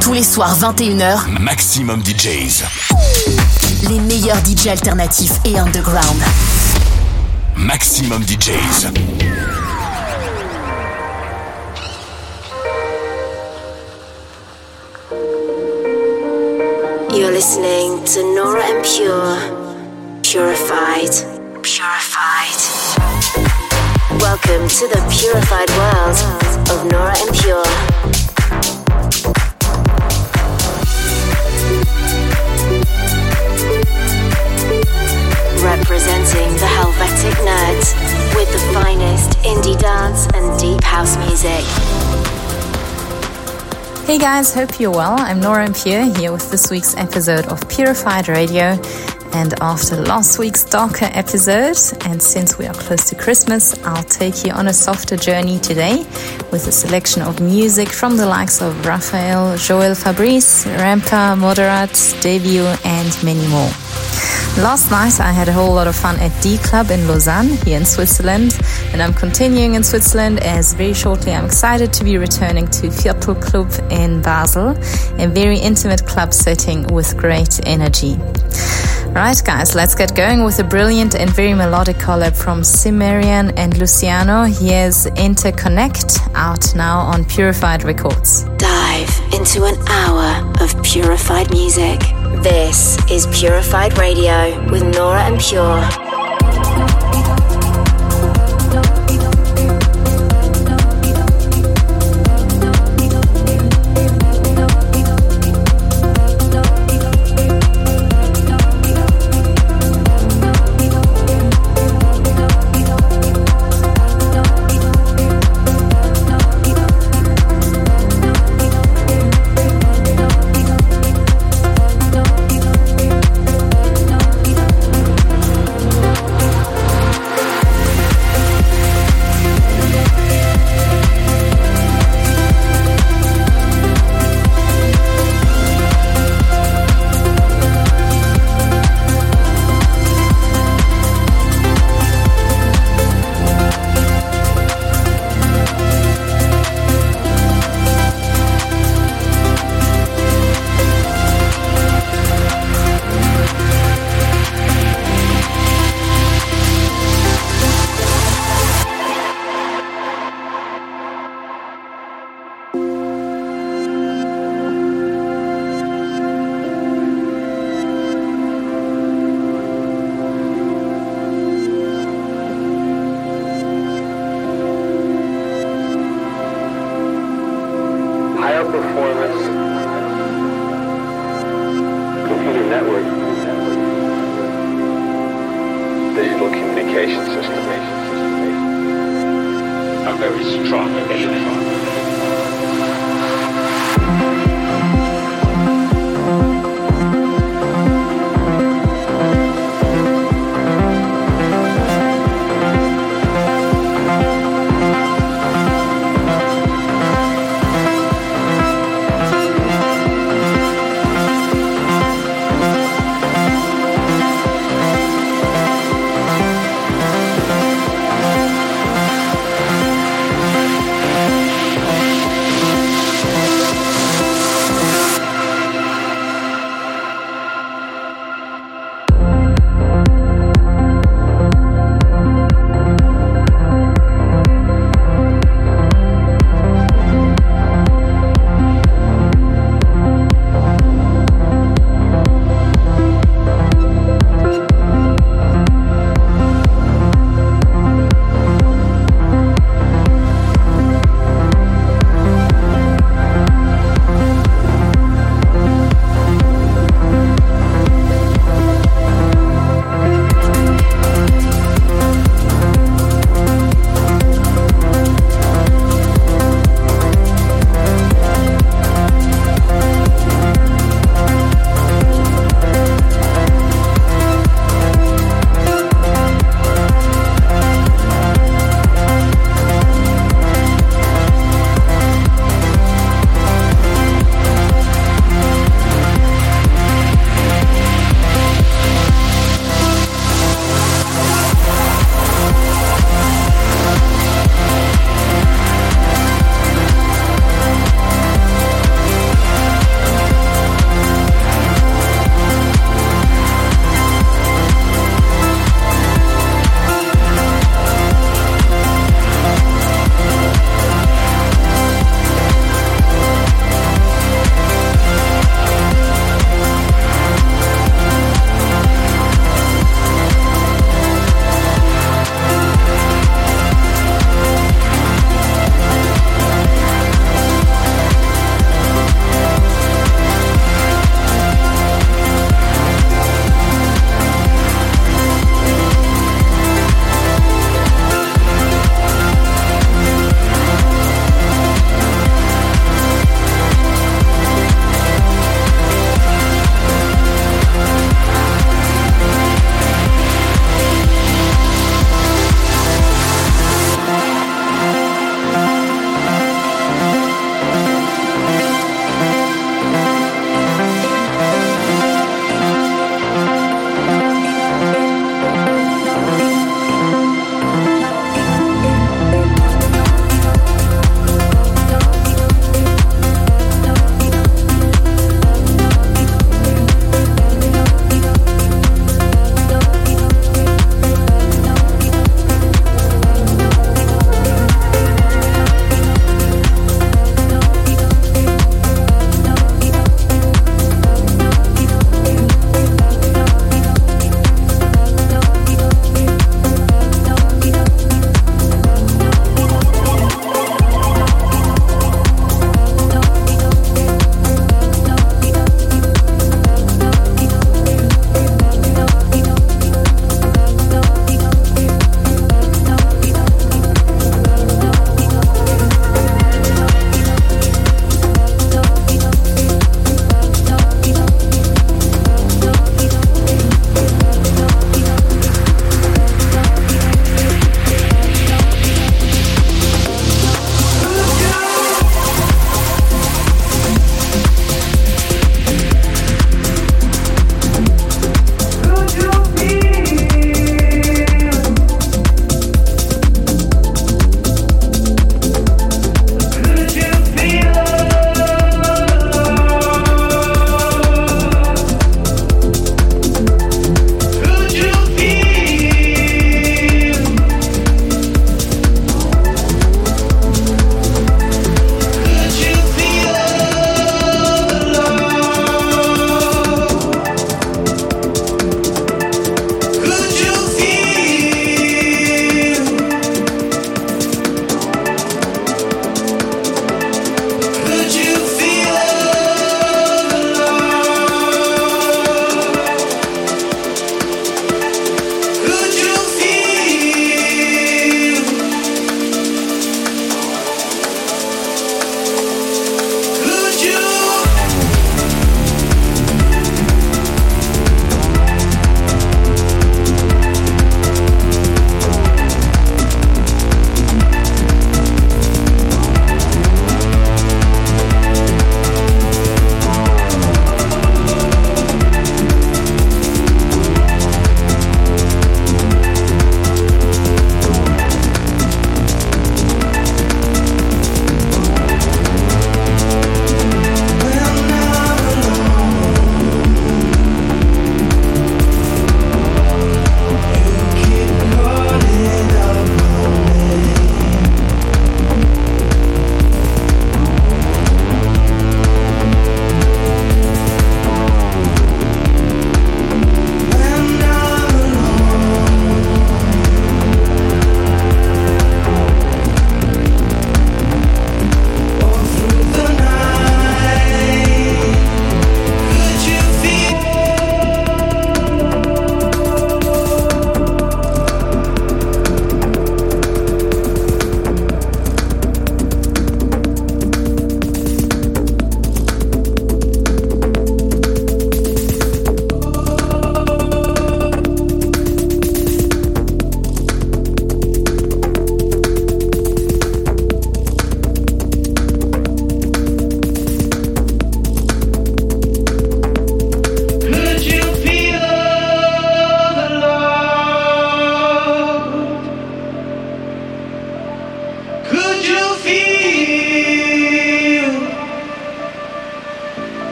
Tous les soirs 21h, Maximum DJs. Les meilleurs DJs alternatifs et underground. Maximum DJs. You're listening to Nora En Pure. Purified. Purified. Welcome to the purified world of Nora En Pure. Representing the Helvetic Nerds with the finest indie dance and deep house music. Hey guys, hope you're well. I'm Nora En Pure here with this week's episode of Purified Radio. And after last week's darker episode, and since we are close to Christmas, I'll take you on a softer journey today with a selection of music from the likes of Raphael, Joel Fabrice, Rampa, Moderat, Debut, and many more. Last night I had a whole lot of fun at D Club in Lausanne, here in Switzerland, and I'm continuing in Switzerland as very shortly I'm excited to be returning to Viertel Club in Basel, a very intimate club setting with great energy. Right, guys, let's get going with a brilliant and very melodic collab from Cimmerian and Luciano. Here's Interconnect, out now on Purified Records. Dive into an hour of purified music. This is Purified Radio with Nora En Pure.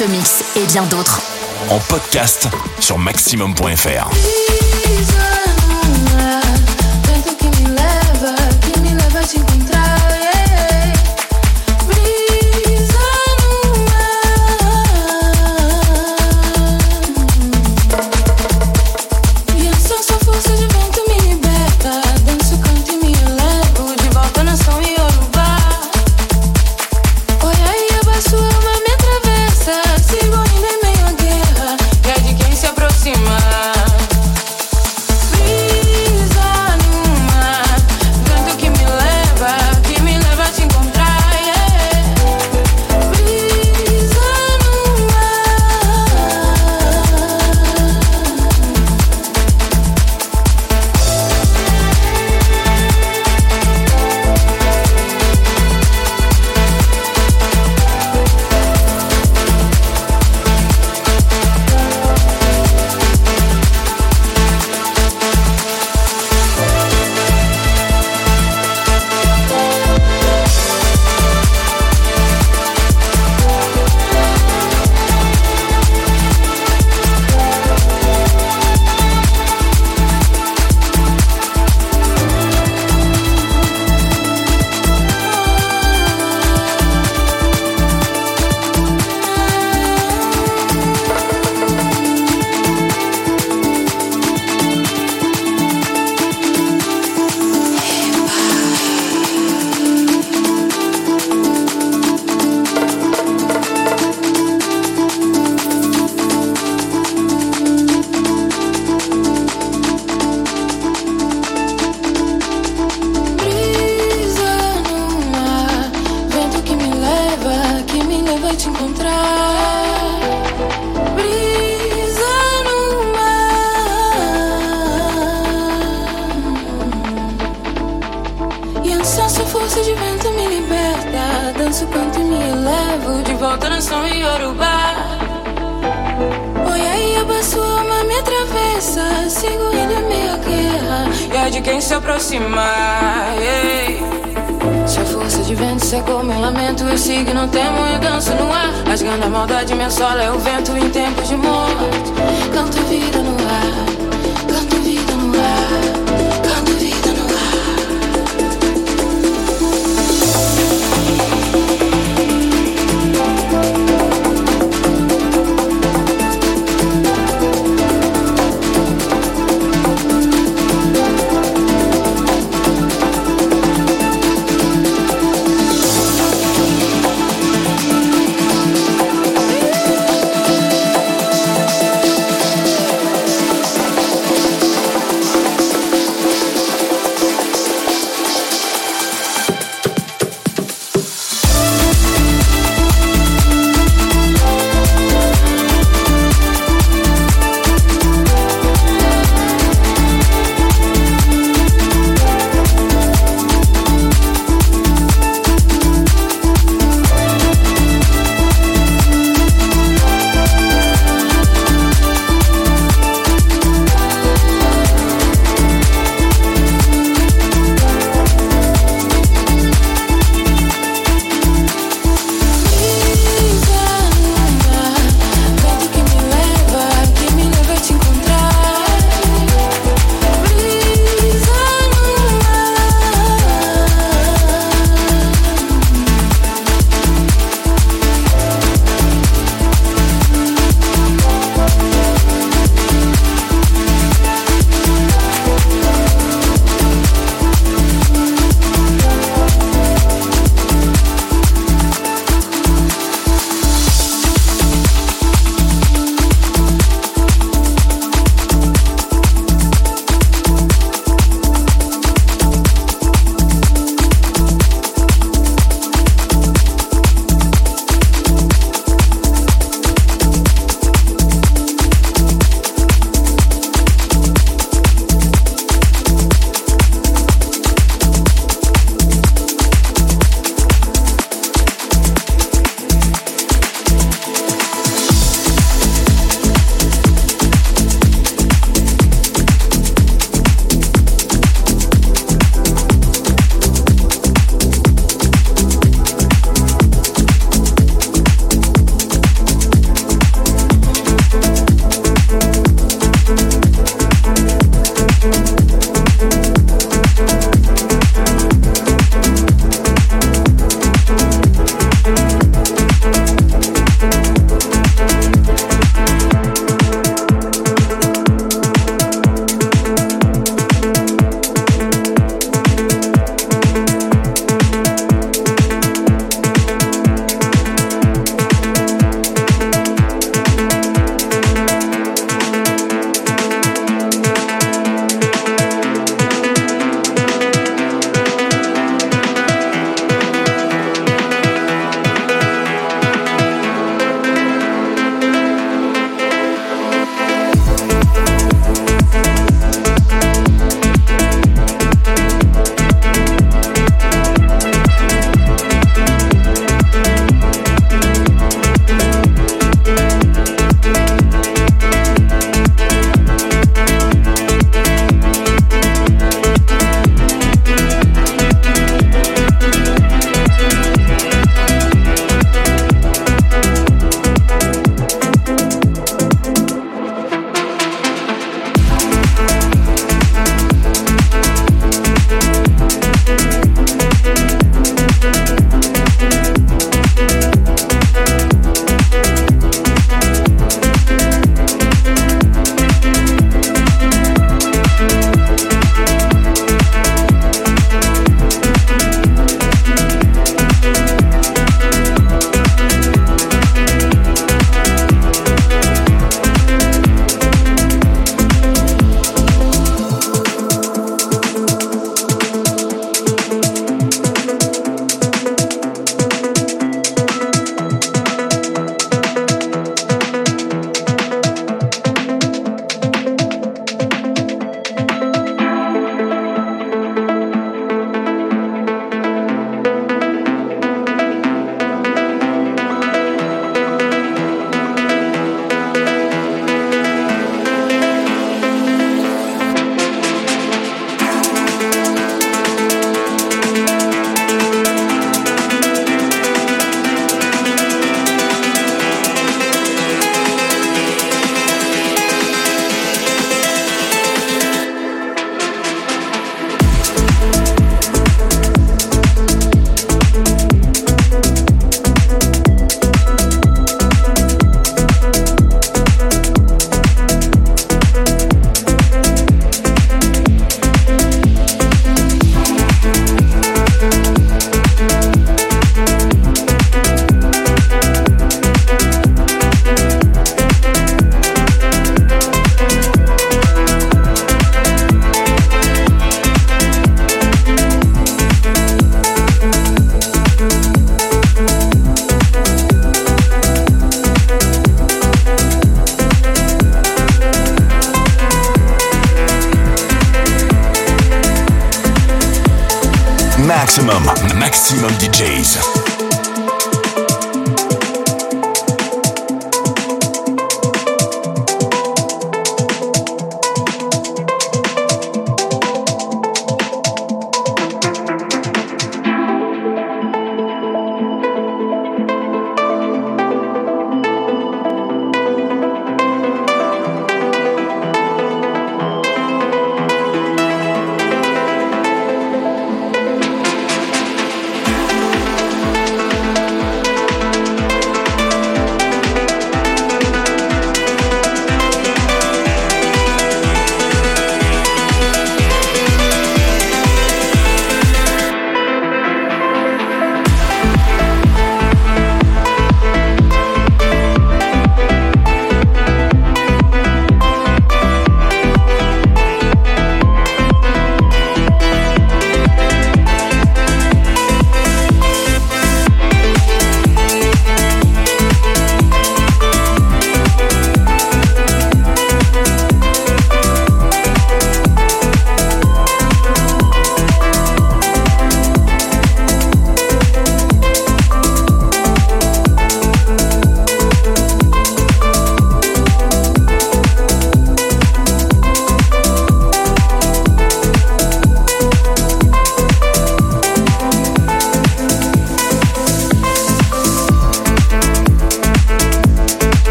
Ce mix et bien d'autres en podcast sur maximum.fr.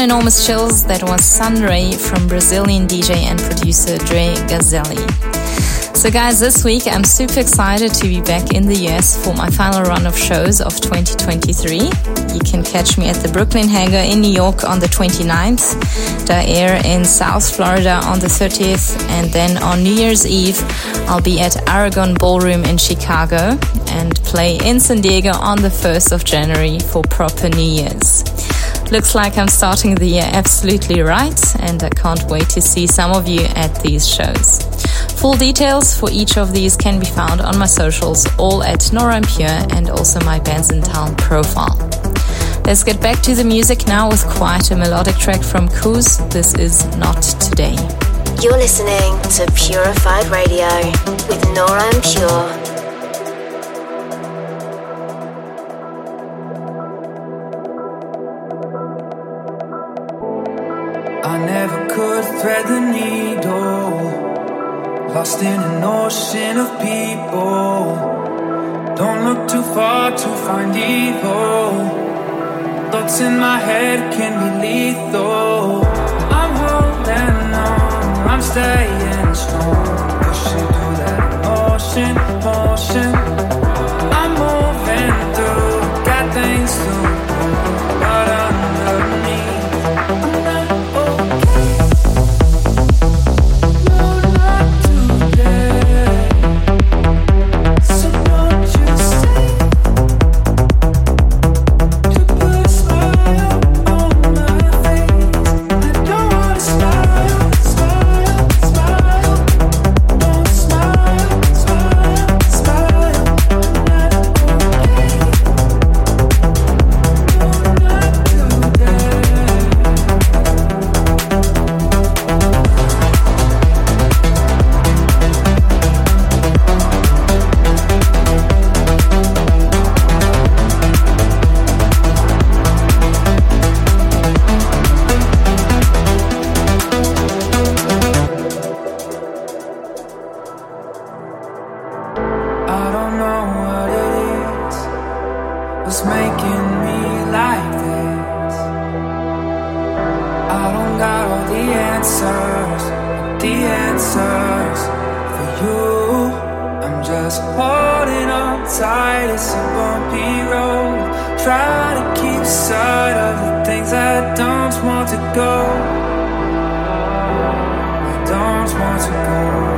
Enormous Chills, that was Sunray from Brazilian DJ and producer Dre Guazzelli. So, guys, this week I'm super excited to be back in the US for my final run of shows of 2023. You can catch me at the Brooklyn Hangar in New York on the 29th, Da Air in South Florida on the 30th, and then on New Year's Eve, I'll be at Aragon Ballroom in Chicago and play in San Diego on the 1st of January for proper New Year's. Looks like I'm starting the year absolutely right, and I can't wait to see some of you at these shows. Full details for each of these can be found on my socials, all at Nora En Pure, and also my Bandsintown profile. Let's get back to the music now with quite a melodic track from Koos. This is Not Today. You're listening to Purified Radio with Nora En Pure. Lost in an ocean of people. Don't look too far to find evil. Thoughts in my head can be lethal. I'm holding on, I'm staying strong. Pushing through that ocean, motion. I don't want to go.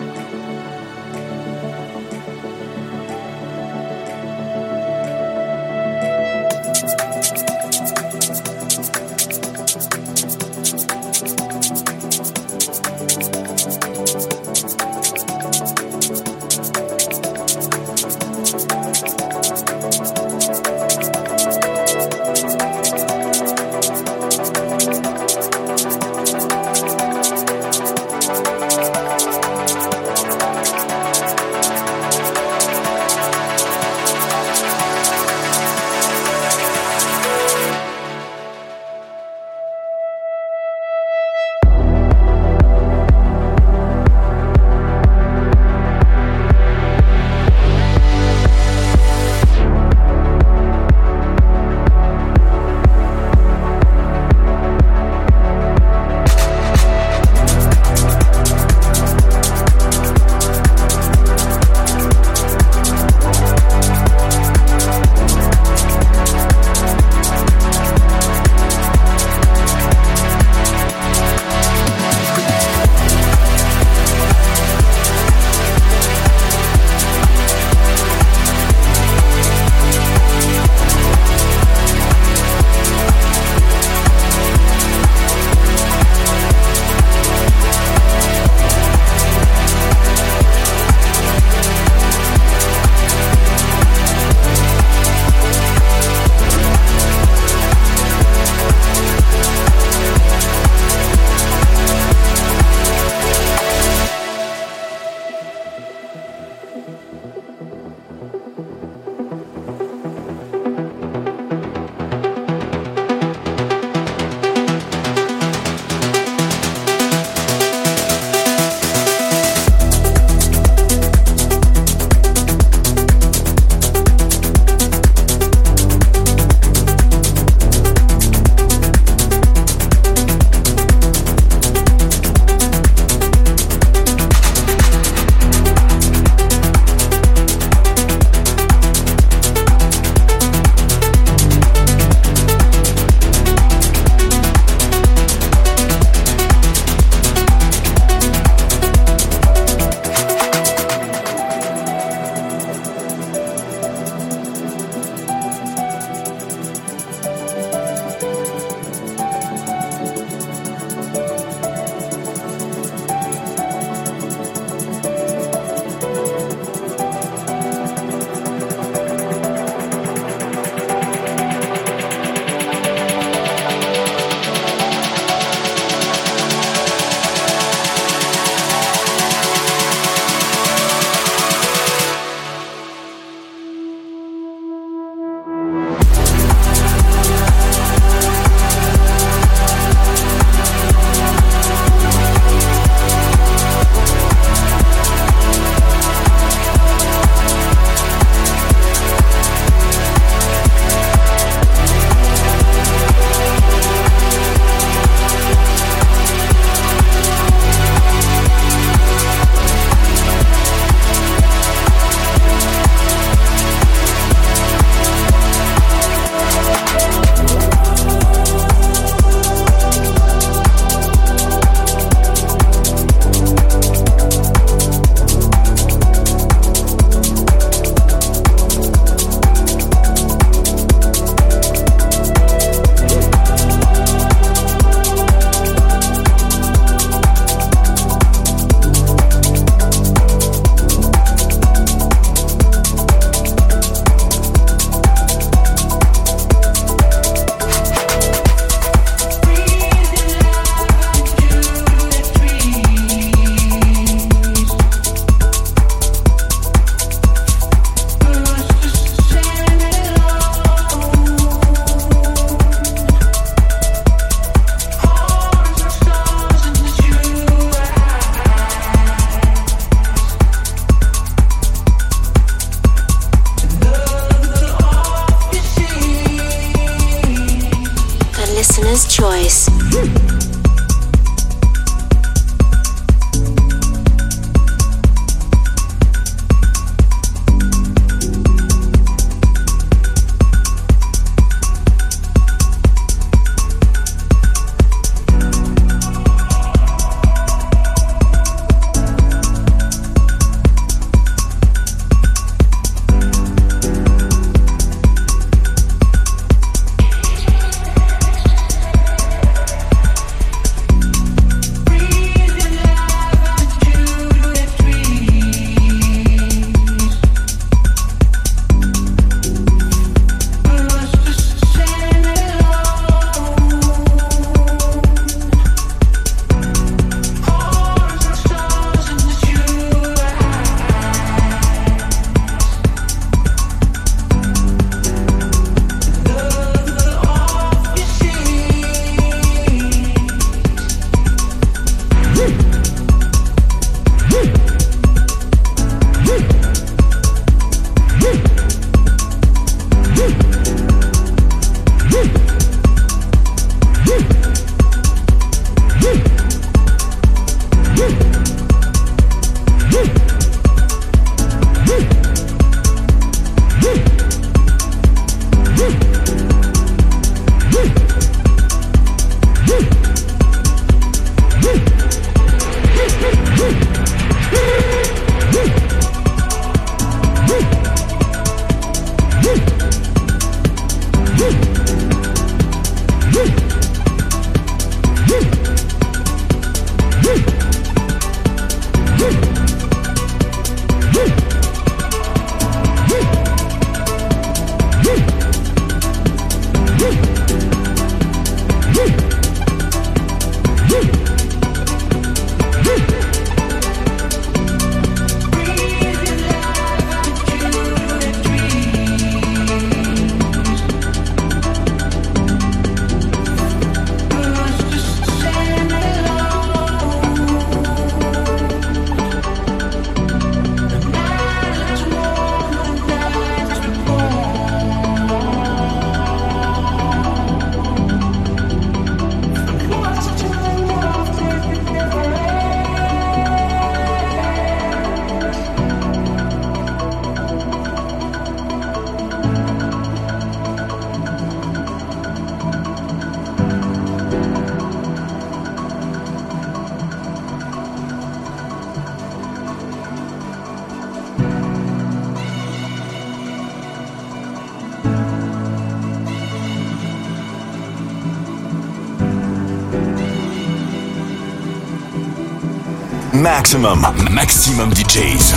Maxximum, maxximum DJs.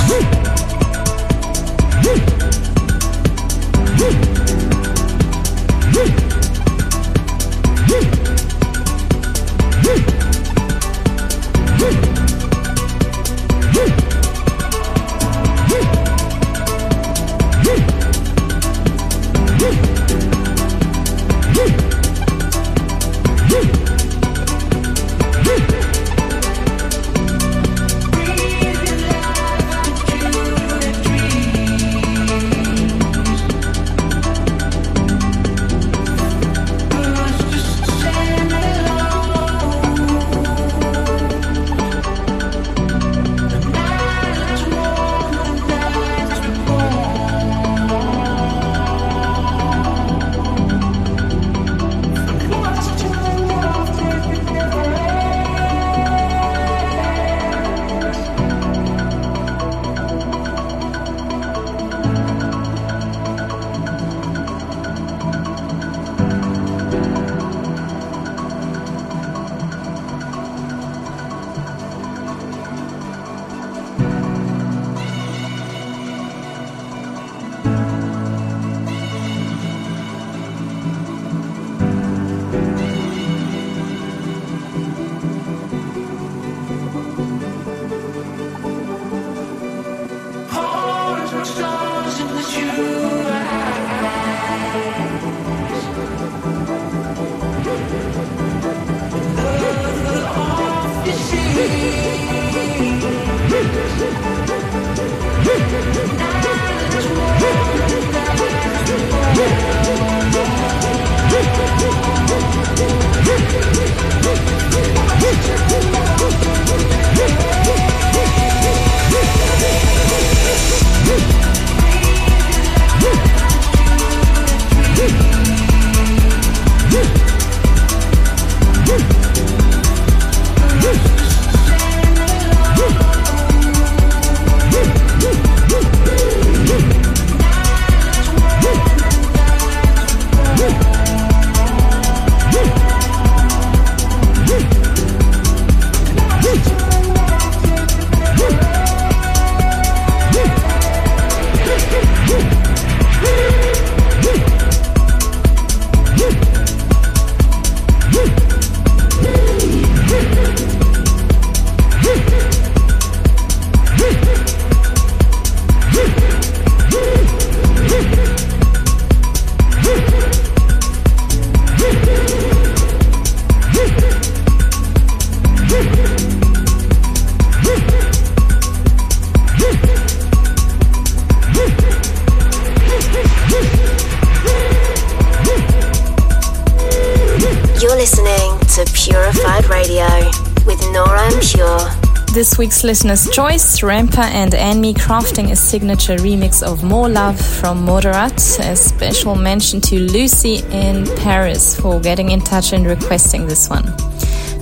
This week's listener's choice, Rampa and &ME crafting a signature remix of More Love from Moderat. A special mention to Lucy in Paris for getting in touch and requesting this one.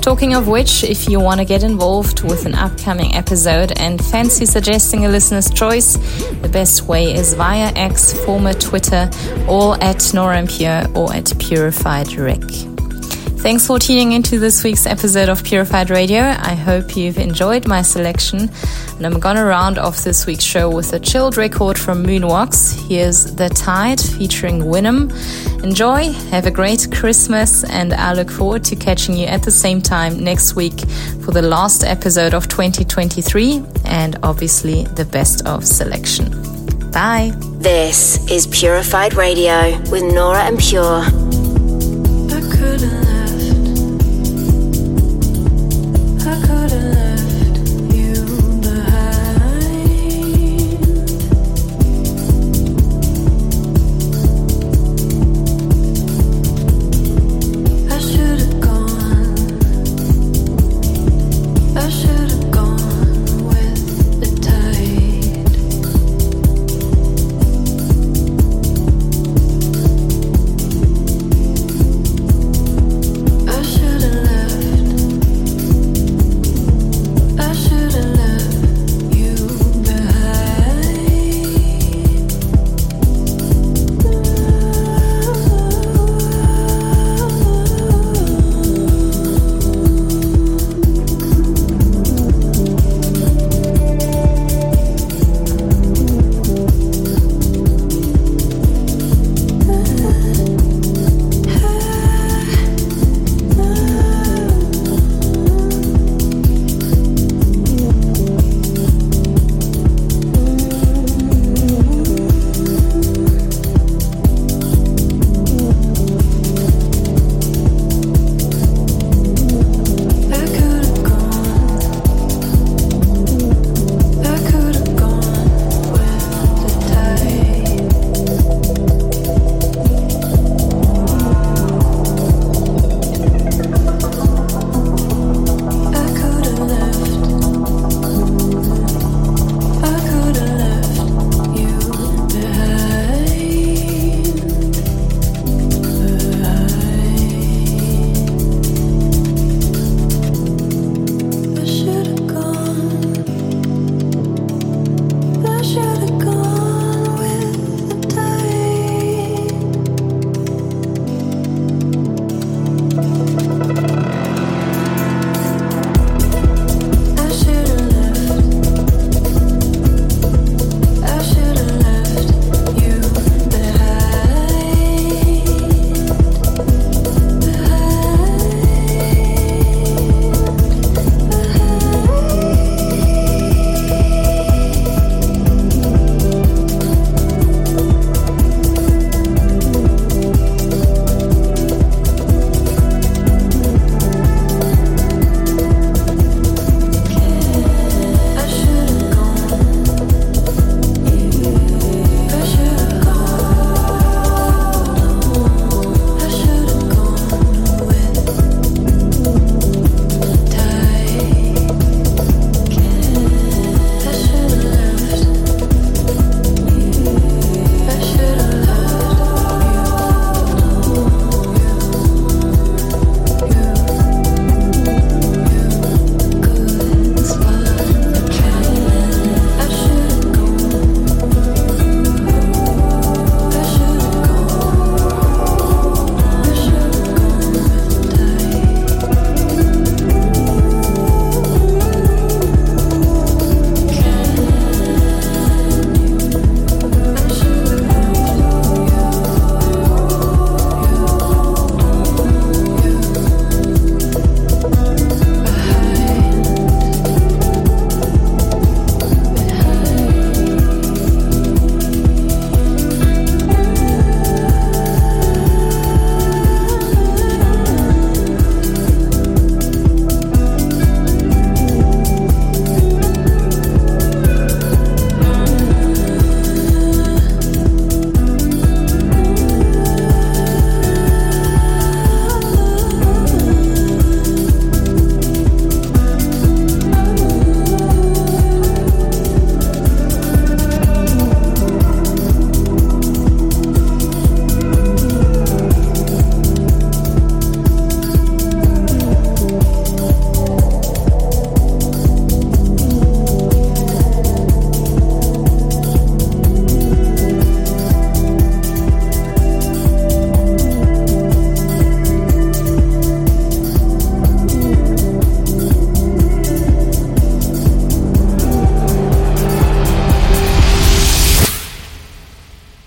Talking of which, if you want to get involved with an upcoming episode and fancy suggesting a listener's choice, the best way is via X, former Twitter, or at Nora En Pure or at Purified Rick. Thanks for tuning into this week's episode of Purified Radio. I hope you've enjoyed my selection. And I'm gonna round off this week's show with a chilled record from Moonwalks. Here's The Tide featuring Winham. Enjoy, have a great Christmas, and I look forward to catching you at the same time next week for the last episode of 2023 and obviously the best of selection. Bye. This is Purified Radio with Nora En Pure.